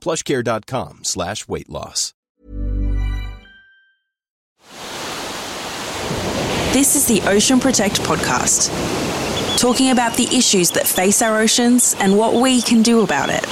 plushcare.com slash weight loss. This is the Ocean Protect podcast, talking about the issues that face our oceans and what we can do about it.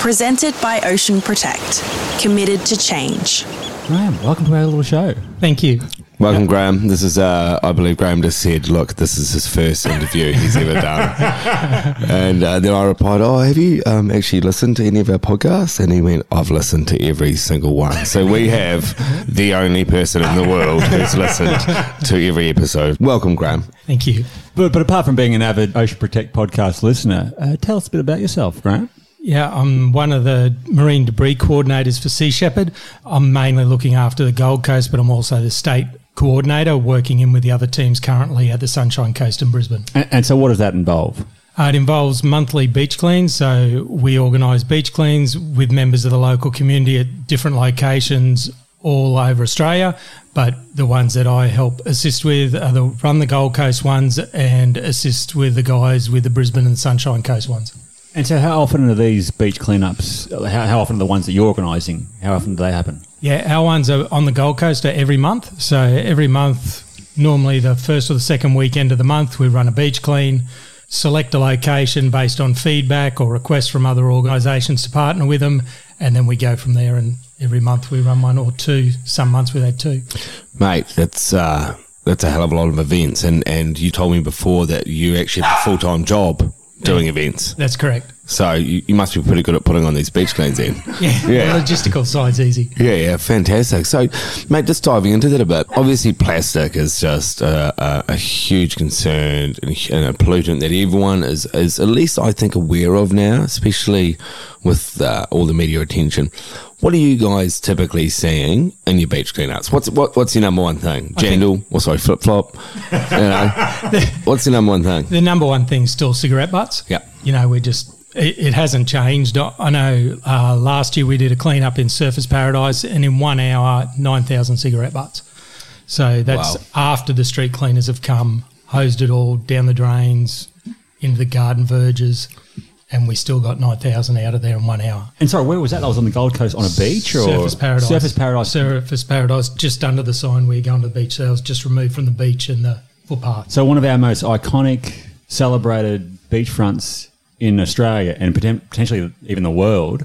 Presented by Ocean Protect, committed to change. Graham, welcome to our little show. Thank you. Welcome, Graham. This is, uh, I believe Graham just said, look, this is his first interview he's ever done. and uh, then I replied, oh, have you um, actually listened to any of our podcasts? And he went, I've listened to every single one. So we have the only person in the world who's listened to every episode. Welcome, Graham. Thank you. But, but apart from being an avid Ocean Protect podcast listener, uh, tell us a bit about yourself, Graham. Yeah, I'm one of the marine debris coordinators for Sea Shepherd. I'm mainly looking after the Gold Coast, but I'm also the state coordinator working in with the other teams currently at the Sunshine Coast in Brisbane. And, and so, what does that involve? Uh, it involves monthly beach cleans. So we organise beach cleans with members of the local community at different locations all over Australia. But the ones that I help assist with are the run the Gold Coast ones and assist with the guys with the Brisbane and Sunshine Coast ones. And so, how often are these beach cleanups? How, how often are the ones that you're organising? How often do they happen? Yeah, our ones are on the Gold Coast every month. So every month, normally the first or the second weekend of the month, we run a beach clean, select a location based on feedback or requests from other organisations to partner with them, and then we go from there. And every month we run one or two. Some months we've had two. Mate, that's uh, that's a hell of a lot of events. And, and you told me before that you actually have a full time job doing events. That's correct. So you, you must be pretty good at putting on these beach cleans then. Yeah, Yeah. the logistical side's easy. Yeah, yeah, fantastic. So, mate, just diving into that a bit. Obviously, plastic is just a, a, a huge concern and a- pollutant that everyone is, is at least, I think, aware of now, especially with uh, all the media attention. What are you guys typically seeing in your beach cleanups? What's what, what's your number one thing? Jandal, or sorry, flip flop. You know, what's your number one thing? The number one thing's still cigarette butts. Yeah. You know, we're just, it, it hasn't changed. I know uh, last year we did a clean up in Surfers Paradise and in one hour, 9,000 cigarette butts. So that's Wow. after the street cleaners have come, hosed it all down the drains, into the garden verges, and we still got 9,000 out of there in one hour. And sorry, where was that? That was on the Gold Coast on a beach or Surfers Paradise. Surfers Paradise. Surfers Paradise, just under the sign where you go on to the beach. So it was just removed from the beach and the footpath. So one of our most iconic, celebrated beachfronts in Australia and potentially even the world.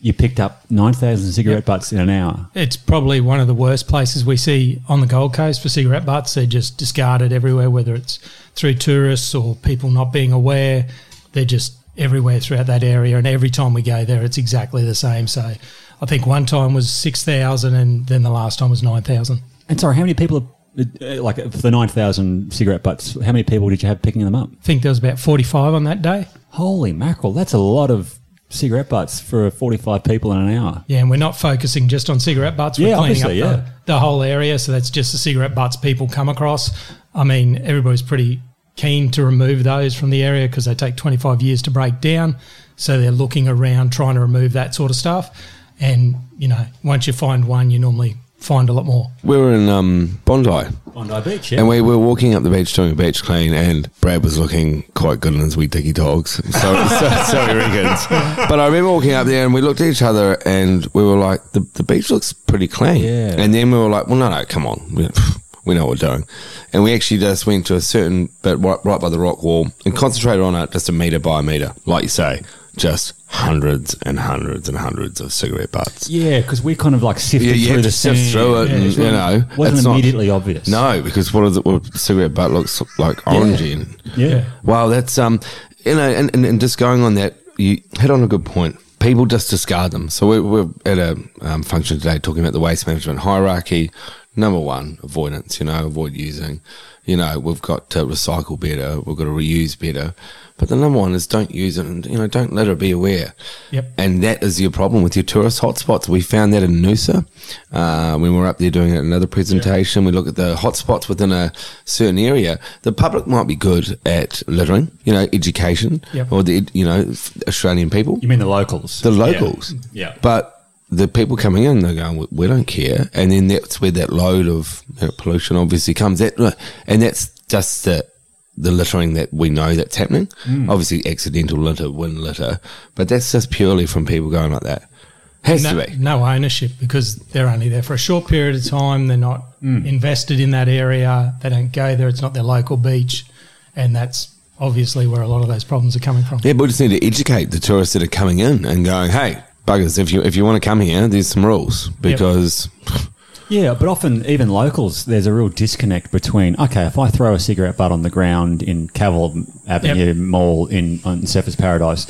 You picked up nine thousand cigarette Yep. butts in an hour. It's probably one of the worst places we see on the Gold Coast for cigarette butts. They're just discarded everywhere, whether it's through tourists or people not being aware. They're just everywhere throughout that area. And every time we go there, it's exactly the same. So I think one time was 6,000 and then the last time was 9,000. And sorry, how many people? Uh, like for the nine thousand cigarette butts, how many people did you have picking them up? I think there was about 45 on that day. Holy mackerel! That's a lot of cigarette butts for forty-five people in an hour. Yeah, and we're not focusing just on cigarette butts. We're Yeah, cleaning up the, yeah. the whole area. So that's just the cigarette butts people come across. I mean, everybody's pretty keen to remove those from the area because they take 25 years to break down. So they're looking around trying to remove that sort of stuff. And, you know, once you find one, you normally find a lot more. We were in um, Bondi. Bondi Beach, yeah. And we were walking up the beach doing a beach clean, and Brad was looking quite good in his wee dicky dogs. So, so, so he reckons. But I remember walking up there, and we looked at each other, and we were like, "the the beach looks pretty clean." Yeah. And then we were like, "Well, no, no, come on, we, we know what we're doing." And we actually just went to a certain bit right, right by the rock wall and concentrated on it just a meter by a meter, like you say, just hundreds and hundreds and hundreds of cigarette butts. Yeah, because we kind of like sifted Yeah, through the sift sand. through it, Yeah, and, you really- know, wasn't it's not- immediately obvious. No, because what is it? What a cigarette butt looks like orangey. And, Yeah. Wow, that's um, you know, and, and, and just going on that, you hit on a good point. People just discard them. So we're, we're at a um, function today talking about the waste management hierarchy. Number one, avoidance. You know, avoid using. You know, we've got to recycle better. We've got to reuse better. But the number one is don't use it, and you know, don't let her be aware. Yep. And that is your problem with your tourist hotspots. We found that in Noosa uh, when we were up there doing another presentation. We look at the hotspots within a certain area. The public might be good at littering, you know, education, Yep. or the you know Australian people, You mean the locals? the locals. Yeah. But the people coming in, they're going, "We- we don't care, and then that's where that load of you know, pollution obviously comes. That and that's just the the littering that we know that's happening. Mm. Obviously, accidental litter, wind litter, but that's just purely from people going like that. Has no, to be. no ownership because they're only there for a short period of time. They're not Hmm. invested in that area. They don't go there. It's not their local beach, and that's obviously where a lot of those problems are coming from. Yeah, but we just need to educate the tourists that are coming in and going, "Hey, buggers, if you if you want to come here, there's some rules because Yeah, but often even locals, there's a real disconnect between okay, if I throw a cigarette butt on the ground in Cavill Avenue Yep. Mall in on Surfers Paradise,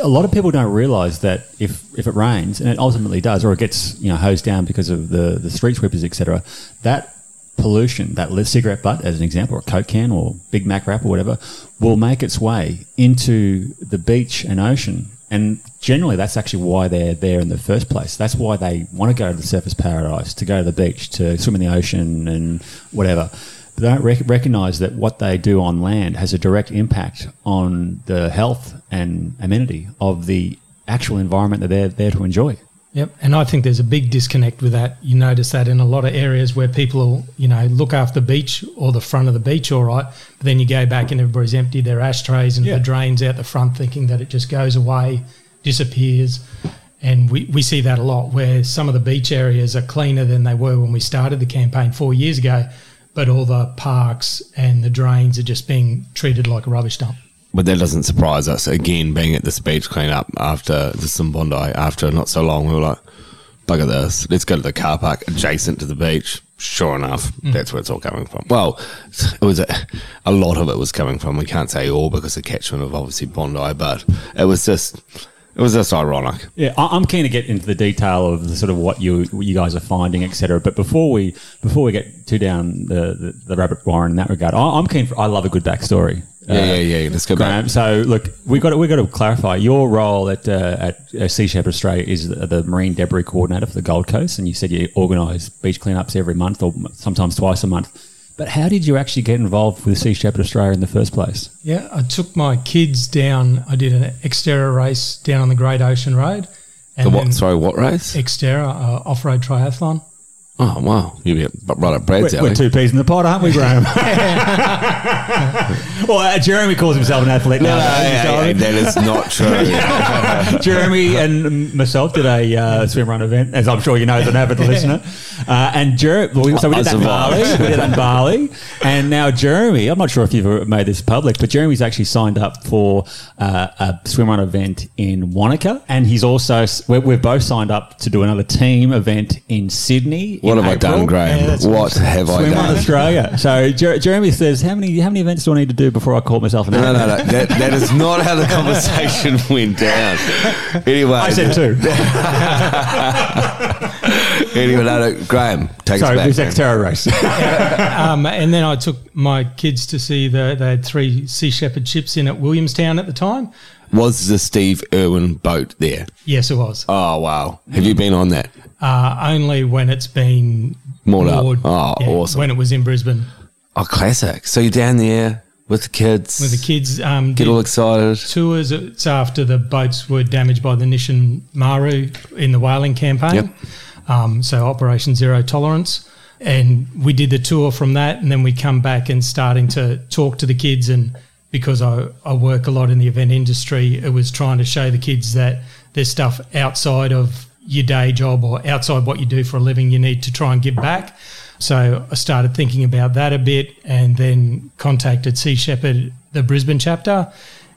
a lot of people don't realise that if if it rains and it ultimately does, or it gets you know hosed down because of the the street sweepers, etc., that pollution, that lit cigarette butt, as an example, or a Coke can or Big Mac wrap or whatever, will make its way into the beach and ocean. And generally, that's actually why they're there in the first place. That's why they want to go to the Surfers Paradise, to go to the beach, to swim in the ocean and whatever. But they don't rec- recognise that what they do on land has a direct impact on the health and amenity of the actual environment that they're there to enjoy. Yep, and I think there's a big disconnect with that. You notice that in a lot of areas where people, you know, look after the beach or the front of the beach, all right, but then you go back and everybody's emptied their ashtrays and Yeah. the drains out the front, thinking that it just goes away, disappears, and we, we see that a lot where some of the beach areas are cleaner than they were when we started the campaign four years ago, but all the parks and the drains are just being treated like a rubbish dump. But that doesn't surprise us. Again, being at this beach cleanup after the Bondi, after not so long, we were like, bugger this. Let's go to the car park adjacent to the beach. Sure enough, mm. that's where it's all coming from. Well, it was a, a lot of it was coming from. We can't say all because the catchment of obviously Bondi, but it was just it was just ironic. Yeah, I- I'm keen to get into the detail of the sort of what you what you guys are finding, etc. But before we before we get too down the, the, the rabbit warren in that regard, I, I'm keen. For, I love a good backstory. Yeah, yeah, yeah. Let's go Graham. back. So look, we got to, we got to clarify your role at uh, at uh, Sea Shepherd Australia is the, the marine debris coordinator for the Gold Coast, and you said you organise beach cleanups every month or sometimes twice a month. But how did you actually get involved with Sea Shepherd Australia in the first place? Yeah, I took my kids down. I did an Xterra race down on the Great Ocean Road. The what? Sorry, what race? Xterra uh, off-road triathlon. Oh wow, you be right up Brad's We're, we're two peas in the pot, aren't we, Graham? well, uh, Jeremy calls himself an athlete No, now. no, yeah, yeah, that is not true. Jeremy and myself did a uh, swim run event, as I'm sure you know as an avid listener. Uh, and Jer- well, so we did that in Bali. We did that in Bali. And now Jeremy, I'm not sure if you've made this public, but Jeremy's actually signed up for uh, a swim run event in Wanaka. And he's also, we're, we've both signed up to do another team event in Sydney. What in have I done, Graham? that's what have I Swim Run done? Australia. So Jer- Jeremy says, how many how many events do I need to do before I call myself an No, athlete? no, no. That, that is not how the conversation went down. Anyway, I said two. anyway, no, no, Graham, take Sorry, us this back. Xterra race. Um, and then I took my kids to see the. They had three Sea Shepherd ships in at Williamstown at the time. Was the Steve Irwin boat there? Yes, it was. Oh wow! Have you been on that? Uh, only when it's been Moored up. moored. Oh, awesome. When it was in Brisbane Oh, classic. So you're down there with the kids. with the kids. Um, Get did all excited. tours. It's after the boats were damaged by the Nisshin Maru in the whaling campaign. Yep. Um, so Operation Zero Tolerance. And we did the tour from that, and then we come back and starting to talk to the kids. And because I, I work a lot in the event industry, it was trying to show the kids that there's stuff outside of your day job or outside what you do for a living you need to try and give back. So I started thinking about that a bit and then contacted Sea Shepherd, the Brisbane chapter,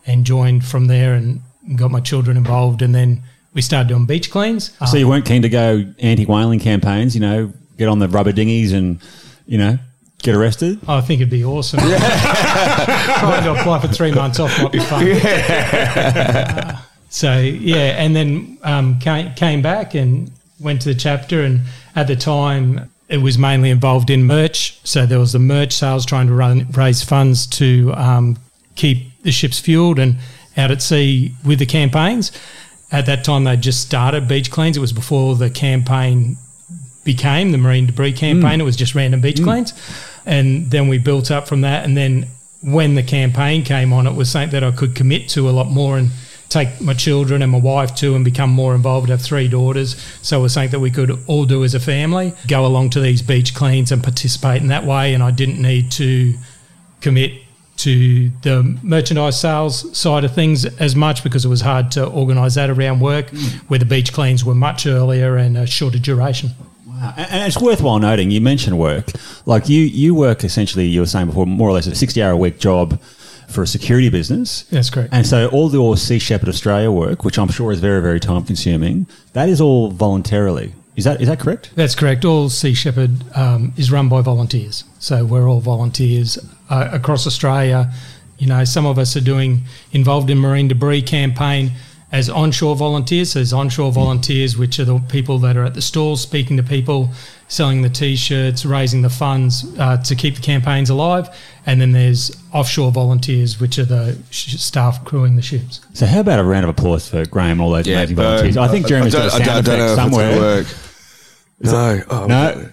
and joined from there. And got my children involved, and then we started doing beach cleans. So you weren't keen to go anti-whaling campaigns, you know, get on the rubber dinghies and, you know, get arrested? I think it'd be awesome. Trying to apply for three months off might be fun. Uh, so yeah, and then um, came, came back and went to the chapter, and at the time it was mainly involved in merch. So there was the merch sales, trying to run raise funds to um, keep the ships fueled and out at sea with the campaigns. At that time, they just started beach cleans. It was before the campaign became the marine debris campaign. It was just random beach cleans, and then we built up from that. And then when the campaign came on, it was something that I could commit to a lot more and take my children and my wife to and become more involved. I have three daughters, so it was something that we could all do as a family. Go along to these beach cleans and participate in that way, and I didn't need to commit to the merchandise sales side of things as much because it was hard to organise that around work, mm. where the beach cleans were much earlier and a shorter duration. Wow. And and it's worthwhile noting, you mentioned work. Like you, you work essentially, you were saying before, more or less a 60 hour a week job for a security business. That's correct. And so all your Sea Shepherd Australia work, which I'm sure is very, very time consuming, that is all voluntarily. Is that is that correct? That's correct. All Sea Shepherd um, is run by volunteers. So we're all volunteers uh, across Australia. You know, some of us are doing involved in marine debris campaign as onshore volunteers. So there's onshore volunteers, which are the people that are at the stalls speaking to people, selling the t-shirts, raising the funds uh, to keep the campaigns alive. And then there's offshore volunteers, which are the sh- staff crewing the ships. So how about a round of applause for Graham and all those amazing boom. volunteers? I think Jeremy's got a don't- sound I don't effect if somewhere. work. No. Oh, No.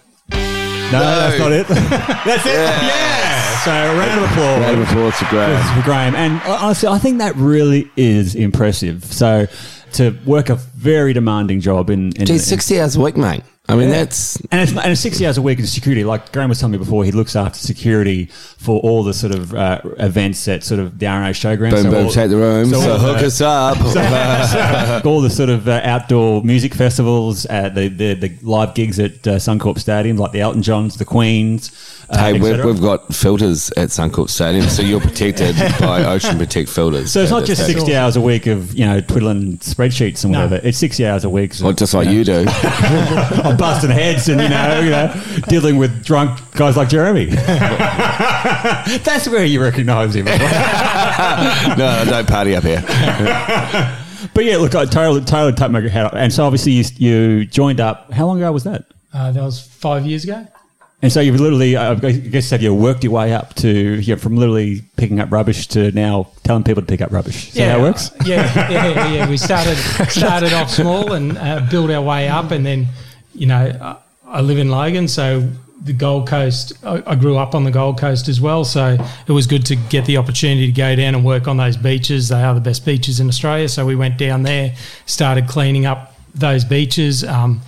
No, that's not it. that's it. Yeah. So a round of applause. Round of applause for Graham. for Graham. And honestly, I think that really is impressive. So to work a very demanding job in, in Geez, 60 hours a week, mate. I mean, that's. and it's, and it's 60 hours a week in security. Like Graham was telling me before, he looks after security for all the sort of uh, events at sort of the RNA showground. Boom, So boom, all- take the room. so So, all hook the- us up. all the sort of uh, outdoor music festivals, uh, the, the the live gigs at uh, Suncorp Stadium, like the Elton Johns, the Queens. Uh, hey, we've, we've got filters at Suncorp Stadium, so you're protected by Ocean Protect filters. so it's not just 60 hours a week of, you know, twiddling spreadsheets and No. whatever. It's 60 hours a week. Well, just like you do. of busting heads and, you know, you know, dealing with drunk guys like Jeremy. That's where you recognise him. no, don't party up here. but yeah, look, I totally, totally take my hat up. And so obviously you, you joined up. How long ago was that? Uh, that was five years ago. And so you've literally, I guess, have you worked your way up to, you know, from literally picking up rubbish to now telling people to pick up rubbish? Is that how it works? uh, Yeah, yeah, yeah, yeah. We started started off small and uh, built our way up, and then you know I, live in Logan, so the Gold Coast. I, I grew up on the Gold Coast as well, so it was good to get the opportunity to go down and work on those beaches. They are the best beaches in Australia, so we went down there, started cleaning up those beaches. Um,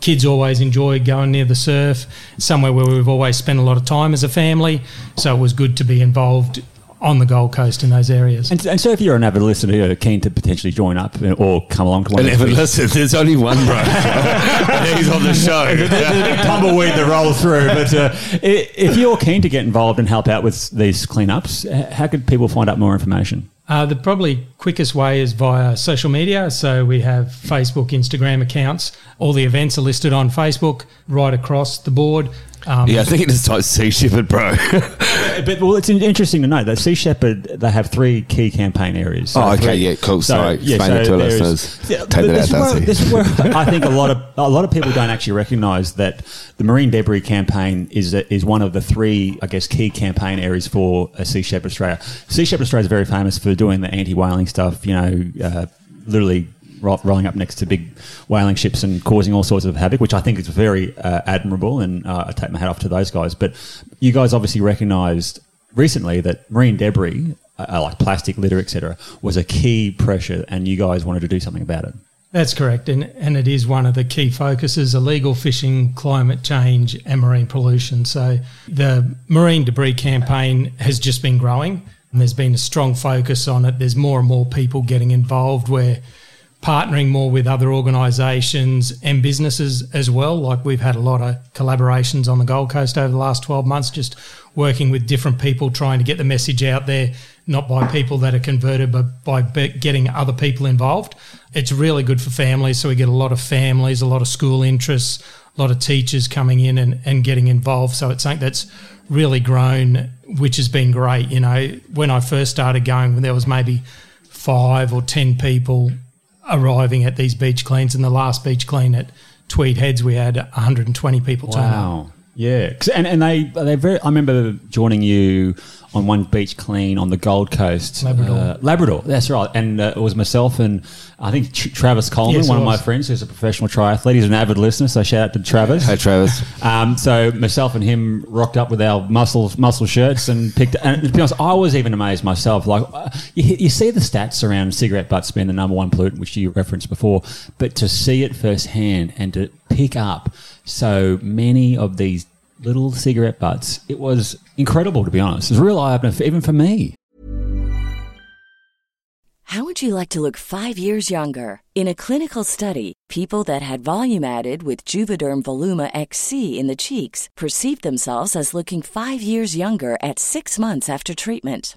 Kids always enjoy going near the surf, somewhere where we've always spent a lot of time as a family. So it was good to be involved on the Gold Coast in those areas. And, and so if you're an avid listener who are keen to potentially join up or come along to one And of even these listen, there's only one bro. he's on the show. There's a big tumbleweed that rolls through. But uh, if you're keen to get involved and help out with these cleanups, how could people find out more information? Uh, the probably quickest way is via social media. So we have Facebook, Instagram accounts. All the events are listed on Facebook right across the board. Um, Yeah, I think it is like Sea Shepherd, bro. But well, it's interesting to note that Sea Shepherd they have three key campaign areas. Oh, okay, three- yeah, cool. Sorry, explain it to our listeners. Yeah, Take that out, where, this is where I think a lot of a lot of people don't actually recognise that the marine debris campaign is is one of the three, I guess, key campaign areas for a Sea Shepherd Australia. Sea Shepherd Australia is very famous for doing the anti whaling stuff. You know, uh, literally. Ro- Rolling up next to big whaling ships and causing all sorts of havoc, which I think is very uh, admirable, and uh, I take my hat off to those guys. But you guys obviously recognised recently that marine debris, uh, like plastic litter, etc., was a key pressure, and you guys wanted to do something about it. That's correct. And, and it is one of the key focuses illegal fishing, climate change, and marine pollution. So the marine debris campaign has just been growing, and there's been a strong focus on it. There's more and more people getting involved. We're partnering more with other organisations and businesses as well. Like we've had a lot of collaborations on the Gold Coast over the last 12 months, just working with different people trying to get the message out there, not by people that are converted, but by getting other people involved. It's really good for families. So we get a lot of families, a lot of school interests, a lot of teachers coming in and, and getting involved. So it's something that's really grown, which has been great. You know, when I first started going, when there was maybe five or 10 people arriving at these beach cleans, and the last beach clean at Tweed Heads, we had 120 people turn up. Wow. Yeah, 'Cause- and and they they very. I remember joining you on one beach clean on the Gold Coast, Labrador. Uh, Labrador. That's right, and uh, it was myself and I think Tr- Travis Coleman, Yes, one of my friends who's a professional triathlete. He's an avid listener, so shout out to Travis. Hey, Travis. Um, so myself and him rocked up with our muscle muscle shirts and picked. And to be honest, I was even amazed myself. Like uh, you, you see the stats around cigarette butts being the number one pollutant, which you referenced before, but to see it firsthand and to pick up so many of these little cigarette butts, it was incredible. To be honest, it was a real eye opener, even for me. How would you like to look five years younger? In a clinical study, people that had volume added with Juvederm Voluma XC in the cheeks perceived themselves as looking five years younger at six months after treatment.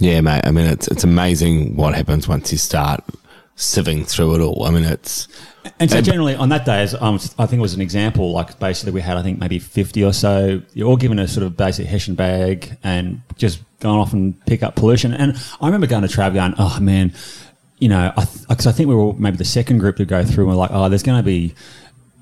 Yeah, mate. I mean, it's it's amazing what happens once you start sieving through it all. I mean, it's And so And- generally on that day, as um, I think it was an example, like basically we had, I think maybe 50 or so, you're all given a sort of basic Hessian bag and just going off and pick up pollution. And I remember going to Trav going, oh man, you know, I, because I think we were maybe the second group to go through and we're like, oh, there's going to be,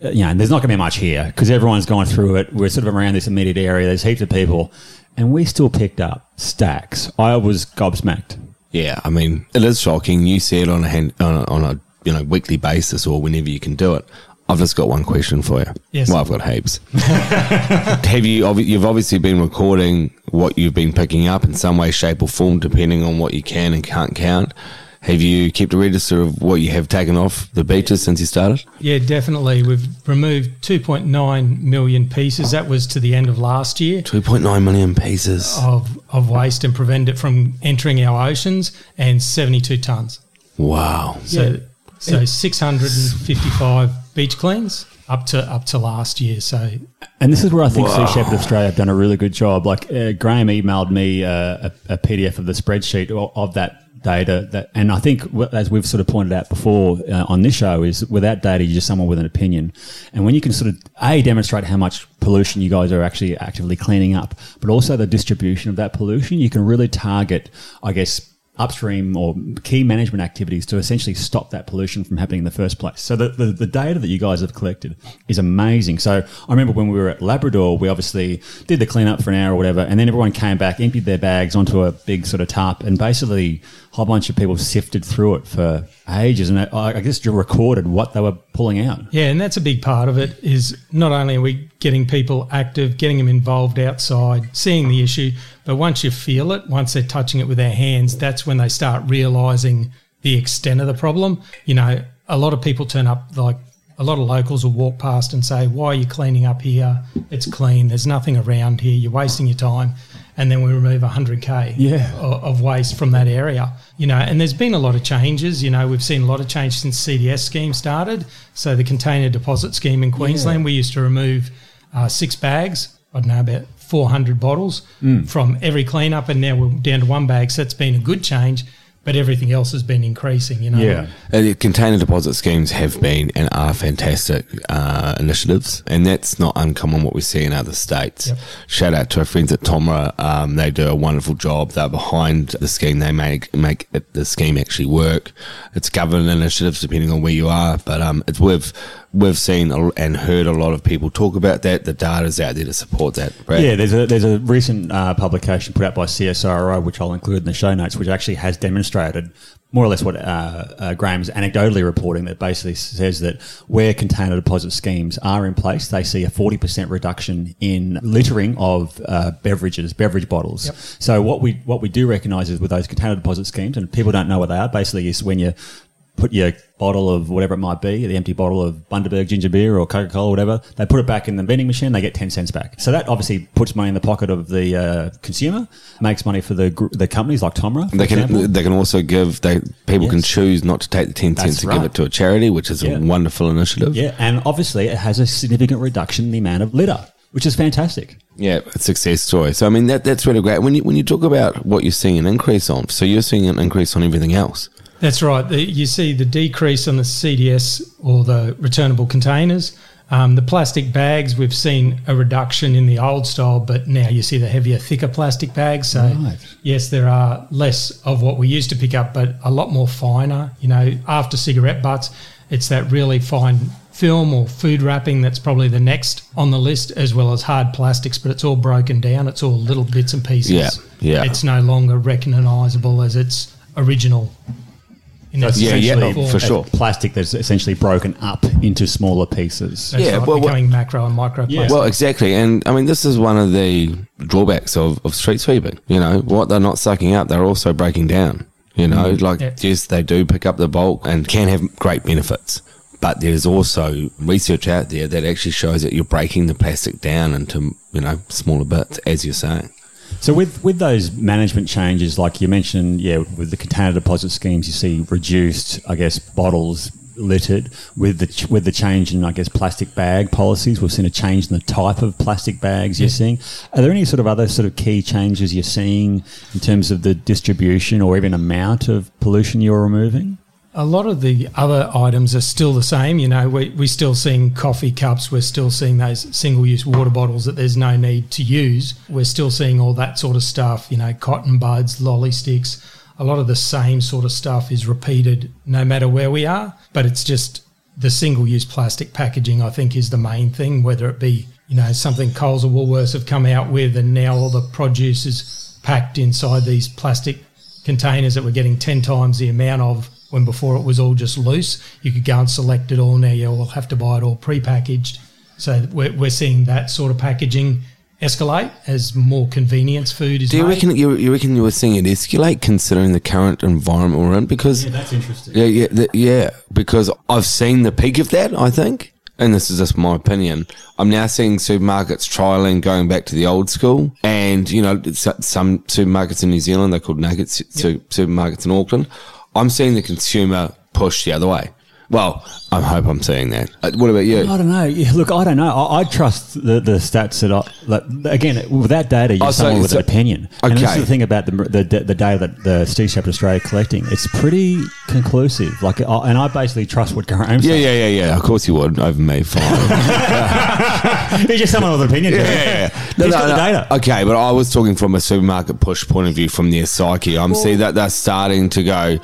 uh, you know, there's not going to be much here because everyone's gone through it. We're sort of around this immediate area. There's heaps of people. And we still picked up stacks. I was gobsmacked. yeah. I mean, it is shocking. You see it on a hand, on a, on a you know weekly basis or whenever you can do it. I've just got one question for you. Yes. Well, I've got heaps. Have you? You've obviously been recording what you've been picking up in some way, shape, or form, depending on what you can and can't count. Have you kept a register of what you have taken off the beaches since you started? Yeah, definitely. We've removed 2.9 million pieces. That was to the end of last year. Two point nine million pieces. Of, of waste and prevent it from entering our oceans and 72 tonnes. Wow. So, so 655 beach cleans up to up to last year. So And this is where I think Sea Shepherd Australia have done a really good job. Like uh, Graham emailed me uh, a, a PDF of the spreadsheet of, of that data. That, and I think, as we've sort of pointed out before uh, on this show, is without data, you're just someone with an opinion. And when you can sort of a demonstrate how much pollution you guys are actually actively cleaning up, but also the distribution of that pollution, you can really target, I guess, upstream or key management activities to essentially stop that pollution from happening in the first place. So the, the, the data that you guys have collected is amazing. So I remember when we were at Labrador, we obviously did the cleanup for an hour or whatever, and then everyone came back, emptied their bags onto a big sort of tarp, and basically whole bunch of people sifted through it for ages. And I, I guess you recorded what they were pulling out. Yeah, and that's a big part of it. Is not only are we getting people active, getting them involved outside, seeing the issue, but once you feel it, once they're touching it with their hands, that's when they start realizing the extent of the problem. You know, a lot of people turn up like. A lot of locals will walk past and say, "Why are you cleaning up here? It's clean. There's nothing around here. You're wasting your time." And then we remove 100k Yeah. of, of waste from that area. You know, and there's been a lot of changes. You know, we've seen a lot of change since CDS scheme started. So the container deposit scheme in Queensland, we used to remove uh, six bags I don't know about 400 bottles from every cleanup, and now we're down to one bag. So it's been a good change, but everything else has been increasing. You know, Yeah. Uh, the container deposit schemes have been and are fantastic uh, initiatives, and that's not uncommon what we see in other states. Yep. Shout out to our friends at Tomra; um, they do a wonderful job. They're behind the scheme; they make make it, the scheme actually work. It's government initiatives depending on where you are, but um, it's we've we've seen and heard a lot of people talk about that. The data's out there to support that. Brad. Yeah, there's a there's a recent uh, publication put out by CSIRO, which I'll include in the show notes, which actually has demonstrated more or less what uh, uh, Graham's anecdotally reporting that basically says that where container deposit schemes are in place, they see a 40% reduction in littering of uh, beverages, beverage bottles. So what we what we do recognise is with those container deposit schemes, and people don't know what they are, basically is when you put your bottle of whatever it might be, the empty bottle of Bundaberg ginger beer or Coca Cola, whatever, they put it back in the vending machine, they get 10 cents back. So that obviously puts money in the pocket of the uh, consumer, makes money for the gr- the companies like Tomra, They example. can they can also give they people can choose not to take the ten cents That's and give it to a charity, which is Yeah. a wonderful initiative. yeah, and obviously it has a significant reduction in the amount of litter, which is fantastic. Yeah, a success story. So I mean that that's really great. When you when you talk about what you're seeing an increase on, so you're seeing an increase on everything else. That's right. The, you see the decrease on the CDS or the returnable containers. Um, the plastic bags, we've seen a reduction in the old style, but now you see the heavier, thicker plastic bags. So, Right. yes, there are less of what we used to pick up, but a lot more finer. You know, after cigarette butts, it's that really fine film or food wrapping that's probably the next on the list, as well as hard plastics, but it's all broken down. It's all little bits and pieces. Yeah, yeah. It's no longer recognisable as its original. In its Yeah, yeah, essential form. for sure. Plastic that's essentially broken up into smaller pieces. That's Yeah, right, well, becoming macro and micro plastic. Well, exactly, and I mean this is one of the drawbacks of, of street sweeping. You know what they're not sucking up, they're also breaking down. You know, mm-hmm. like Yeah. yes, they do pick up the bulk and can have great benefits. But there's also research out there that actually shows that you're breaking the plastic down into you know smaller bits, as you're saying. So with with those management changes, like you mentioned, yeah, with the container deposit schemes, you see reduced, I guess, bottles littered. With the ch- with the change in, I guess, plastic bag policies, we've seen a change in the type of plastic bags you're seeing. Are there any sort of other sort of key changes you're seeing in terms of the distribution or even amount of pollution you're removing? A lot of the other items are still the same. You know, we, we're still seeing coffee cups. We're still seeing those single use water bottles that there's no need to use. We're still seeing all that sort of stuff, you know, cotton buds, lolly sticks. A lot of the same sort of stuff is repeated no matter where we are, but it's just the single use plastic packaging, I think, is the main thing, whether it be, you know, something Coles or Woolworths have come out with and now all the produce is packed inside these plastic containers that we're getting 10 times the amount of when before it was all just loose. You could go and select it all. Now you'll have to buy it all pre-packaged. So we're, we're seeing that sort of packaging escalate as more convenience food is Do you made. reckon you, you reckon you were seeing it escalate considering the current environment we're in? Because yeah, that's interesting. Yeah, yeah, th- yeah. Because I've seen the peak of that. I think, and this is just my opinion. I'm now seeing supermarkets trialing going back to the old school, and you know, uh, some supermarkets in New Zealand they're called Nugget su- su- supermarkets in Auckland. I'm seeing the consumer push the other way. Well, I hope I'm saying that. Uh, what about you? I don't know. Yeah, Look, I don't know. I, I trust the, the stats that I like, again without data. You're Oh, so- someone with so- an opinion. And this is the thing about the, the the data that the Sea Shepherd Australia collecting. It's pretty conclusive. Like, I, and I basically trust what Graham's Yeah, saying. yeah, yeah, yeah. Of course you would over me. Fine. He's just someone with an opinion. Yeah, yeah. He's got the data. Okay, but I was talking from a supermarket push point of view from their psyche. I'm seeing that they're starting to go,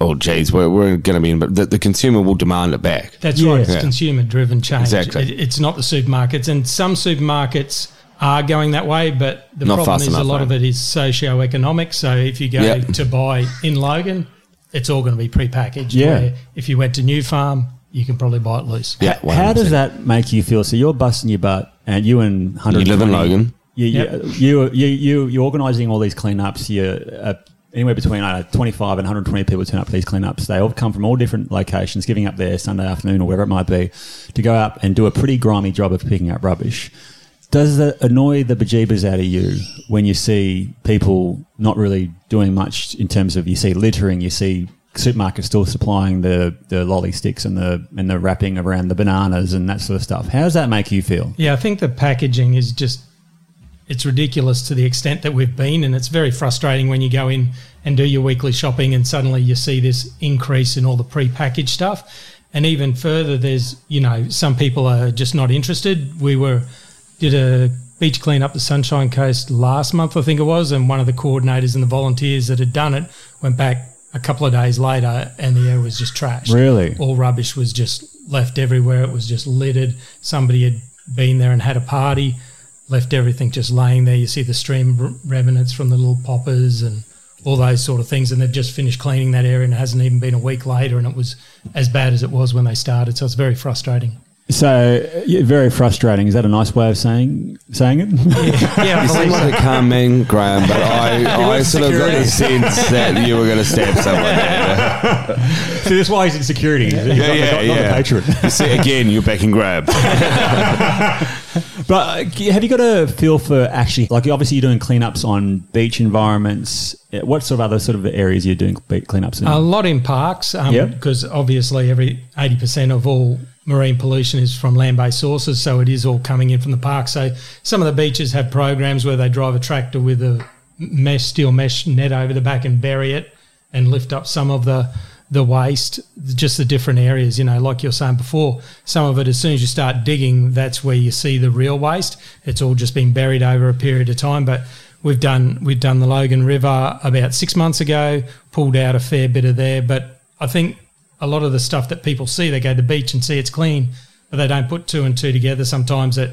oh, geez, we're, we're going to be in, but the, the consumer will demand it back. That's Yeah. right. It's Yeah. consumer driven change. Exactly. It, it's not the supermarkets. And some supermarkets are going that way, but the Not problem fast is a enough, lot of it is socio-economic. So if you go Yep. to buy in Logan, it's all going to be prepackaged. Yeah. Where if you went to New Farm, you can probably buy it loose. Yeah, How 100%. does that make you feel? So you're busting your butt, and you and hundred. You live in Logan. You, you, Yep. you, you, you, you're organising all these cleanups. You're uh, anywhere between uh, 25 and 120 people turn up for these cleanups. They all come from all different locations, giving up their Sunday afternoon or wherever it might be to go up and do a pretty grimy job of picking up rubbish. Does that annoy the bejeebers out of you when you see people not really doing much in terms of you see littering, you see supermarkets still supplying the, the lolly sticks and the and the wrapping around the bananas and that sort of stuff? How does that make you feel? Yeah, I think the packaging is just it's ridiculous to the extent that we've been, and it's very frustrating when you go in and do your weekly shopping and suddenly you see this increase in all the pre-packaged stuff. And even further, there's you know some people are just not interested. We were did a beach clean up the Sunshine Coast last month, I think it was, and one of the coordinators and the volunteers that had done it went back a couple of days later, and the air was just trashed. Really? all rubbish was just left everywhere. It was just littered. Somebody had been there and had a party, left everything just laying there. You see the stream remnants from the little poppers and all those sort of things. And they've just finished cleaning that area, and it hasn't even been a week later, and it was as bad as it was when they started. So it's very frustrating. So yeah, very frustrating. Is that a nice way of saying saying it? Yeah, You seem like a calm man, Graham, but I, I sort of got a sense that you were going to stab someone there. See, that's why he's in security. He's Yeah, not, yeah, not, not yeah. a patron. You see, again, you're backing Graham. But uh, have you got a feel for actually, like, obviously you're doing cleanups on beach environments. Uh, What sort of other sort of areas you're you doing be- cleanups in? A lot in parks, um, Yep. because obviously every eighty percent of all marine pollution is from land-based sources, so it is all coming in from the park. So some of the beaches have programs where they drive a tractor with a mesh steel mesh net over the back and bury it and lift up some of the the waste, just the different areas. You know, like you're saying before, some of it as soon as you start digging, that's where you see the real waste. It's all just been buried over a period of time, but. We've done we've done the Logan River about six months ago, pulled out a fair bit of there, but I think a lot of the stuff that people see, they go to the beach and see it's clean, but they don't put two and two together. Sometimes that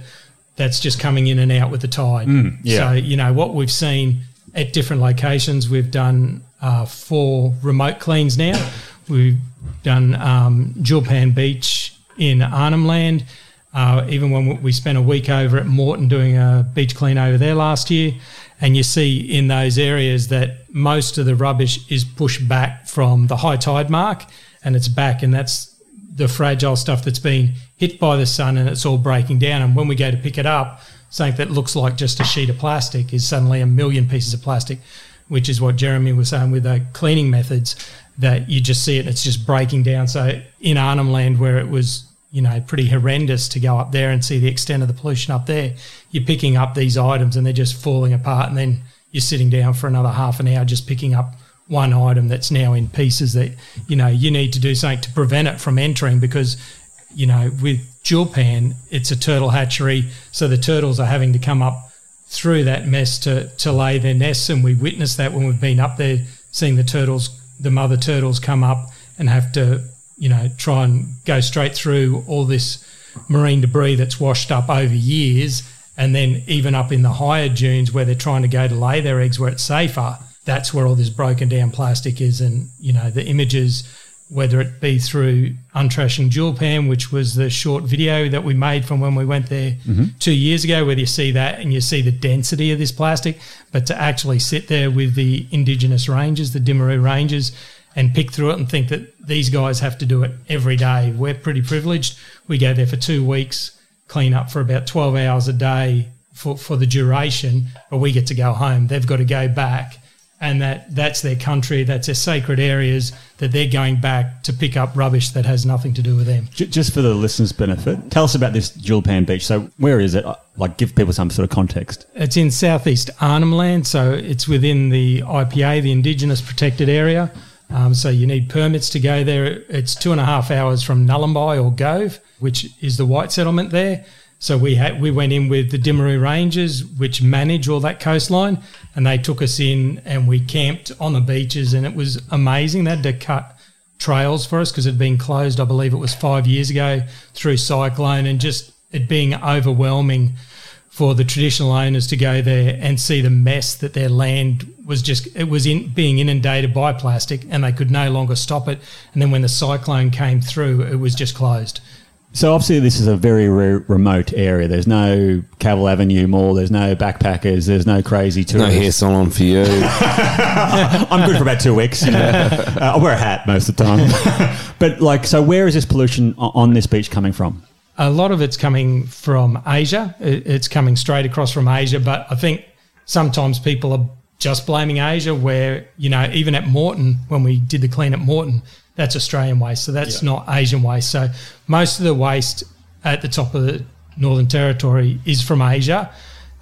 that's just coming in and out with the tide. yeah. So you know what we've seen at different locations. We've done uh, four remote cleans now. We've done um, Djulpan Beach in Arnhem Land. Uh, even when we spent a week over at Moreton doing a beach clean over there last year, and you see in those areas that most of the rubbish is pushed back from the high tide mark, and it's back, and that's the fragile stuff that's been hit by the sun and it's all breaking down. And when we go to pick it up, something that looks like just a sheet of plastic is suddenly a million pieces of plastic, which is what Jeremy was saying with the cleaning methods that you just see it, it's just breaking down. So in Arnhem Land, where it was you know, pretty horrendous to go up there and see the extent of the pollution up there. You're picking up these items and they're just falling apart, and then you're sitting down for another half an hour just picking up one item that's now in pieces that you know you need to do something to prevent it from entering because you know with Djulpan it's a turtle hatchery, so the turtles are having to come up through that mess to to lay their nests, and we witnessed that when we've been up there seeing the turtles, the mother turtles come up and have to you know, try and go straight through all this marine debris that's washed up over years. And then even up in the higher dunes where they're trying to go to lay their eggs where it's safer, that's where all this broken down plastic is. And, you know, the images, whether it be through Untrashing Djulpan, which was the short video that we made from when we went there mm-hmm. two years ago, whether you see that and you see the density of this plastic, but to actually sit there with the indigenous rangers, the Dhimurru rangers, and pick through it and think that these guys have to do it every day. We're pretty privileged. We go there for two weeks, clean up for about 12 hours a day for, for the duration, but we get to go home. They've got to go back. And that, that's their country, that's their sacred areas that they're going back to pick up rubbish that has nothing to do with them. Just for the listeners' benefit, tell us about this Djulpan Beach. So, where is it? Like, give people some sort of context. It's in southeast Arnhem Land, so it's within the IPA, the Indigenous Protected Area. Um, so you need permits to go there. It's two and a half hours from Nhulunbuy or Gove, which is the white settlement there. So we had we went in with the Dhimurru Rangers, which manage all that coastline, and they took us in and we camped on the beaches, and it was amazing. They had to cut trails for us because it had been closed, I believe it was five years ago through cyclone, and just it being overwhelming for the traditional owners to go there and see the mess that their land was just it was in being inundated by plastic and they could no longer stop it and then when the cyclone came through it was just closed So, obviously, this is a very re- remote area. There's no Cavill Avenue Mall. There's no backpackers. There's no crazy No tourists. hair salon for you. I'm good for about two weeks. You know. uh, I wear a hat most of the time. but, like, so where is this pollution on this beach coming from? a lot of it's coming from Asia. It's coming straight across from Asia, but I think sometimes people are just blaming Asia. Where you know, even at Moreton, when we did the clean at Moreton, that's Australian waste, so that's not Asian waste. So most of the waste at the top of the Northern Territory is from Asia.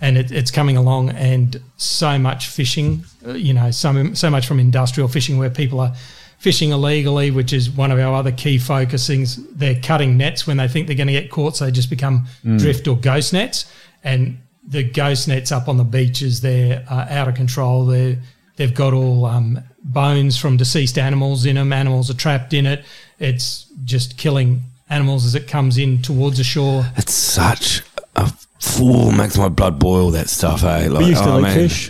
and it, it's coming along. And so much fishing, uh, you know, so so much from industrial fishing where people are fishing illegally, which is one of our other key focusings. They're cutting nets when they think they're going to get caught, so they just become drift or ghost nets. And the ghost nets up on the beaches, they're uh, out of control. They're they've got all um, bones from deceased animals in them. Animals are trapped in it. It's just killing animals as it comes in towards the shore. It's such a fool. Makes my blood boil. That stuff, eh? Like, you still oh, eat man. fish?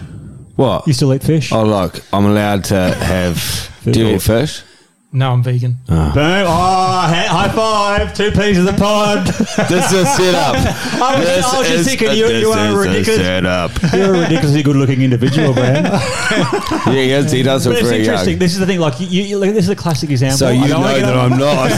What? You still eat fish? Oh, look, I'm allowed to have. do you eat fish? No, I'm vegan. Ah. Boom. Oh, hi- high five. Two pieces of the pod. This is a setup. I was, This I was just is thinking, a- you, you are a is a setup. You're a ridiculously good looking individual, man. Yeah, he, has, he does But look it's very interesting. young. This is the thing. Like, you, you, like, this is a classic example. So I you don't know wanna get that on- I'm not.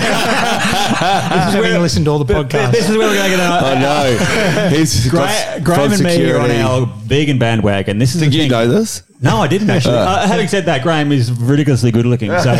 Having listened to all the podcasts. This is where we're going to get on. I know. He's Gra- got Graham and me are on our vegan bandwagon. This is Did the you thing. know this? No, I didn't actually. Uh, having said that, Graham is ridiculously good looking. So,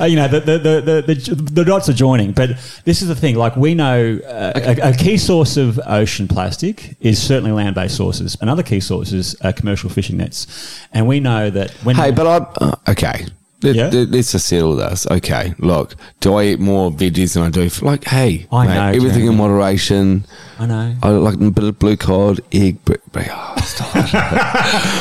uh, you know, the, the, the, the, the, dots are joining. But this is the thing. Like, we know uh, a, a key source of ocean plastic is certainly land based sources. Another key source is commercial fishing nets. And we know that when. Hey, but I. Uh, okay. Yeah? let, us just settle this. Okay, look, do I eat more veggies than I do? f- Like, hey, I mate, know, everything Jeremy. in moderation. I know. I like a bit of blue cod, egg. Br- br- oh, stop it.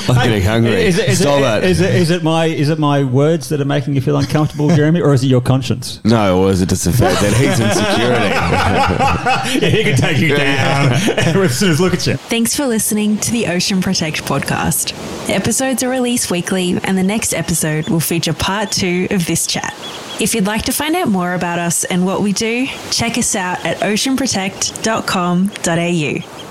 I'm getting hungry. Is it, is, stop it, it. is it is it my is it my words that are making you feel uncomfortable, Jeremy, or is it your conscience? No, or is it just the fact that he's in security? yeah, he can take you down as soon as look at you. Thanks for listening to the Ocean Protect podcast. Episodes are released weekly, and the next episode will feature part two of this chat. If you'd like to find out more about us and what we do, check us out at oceanprotect.com.au.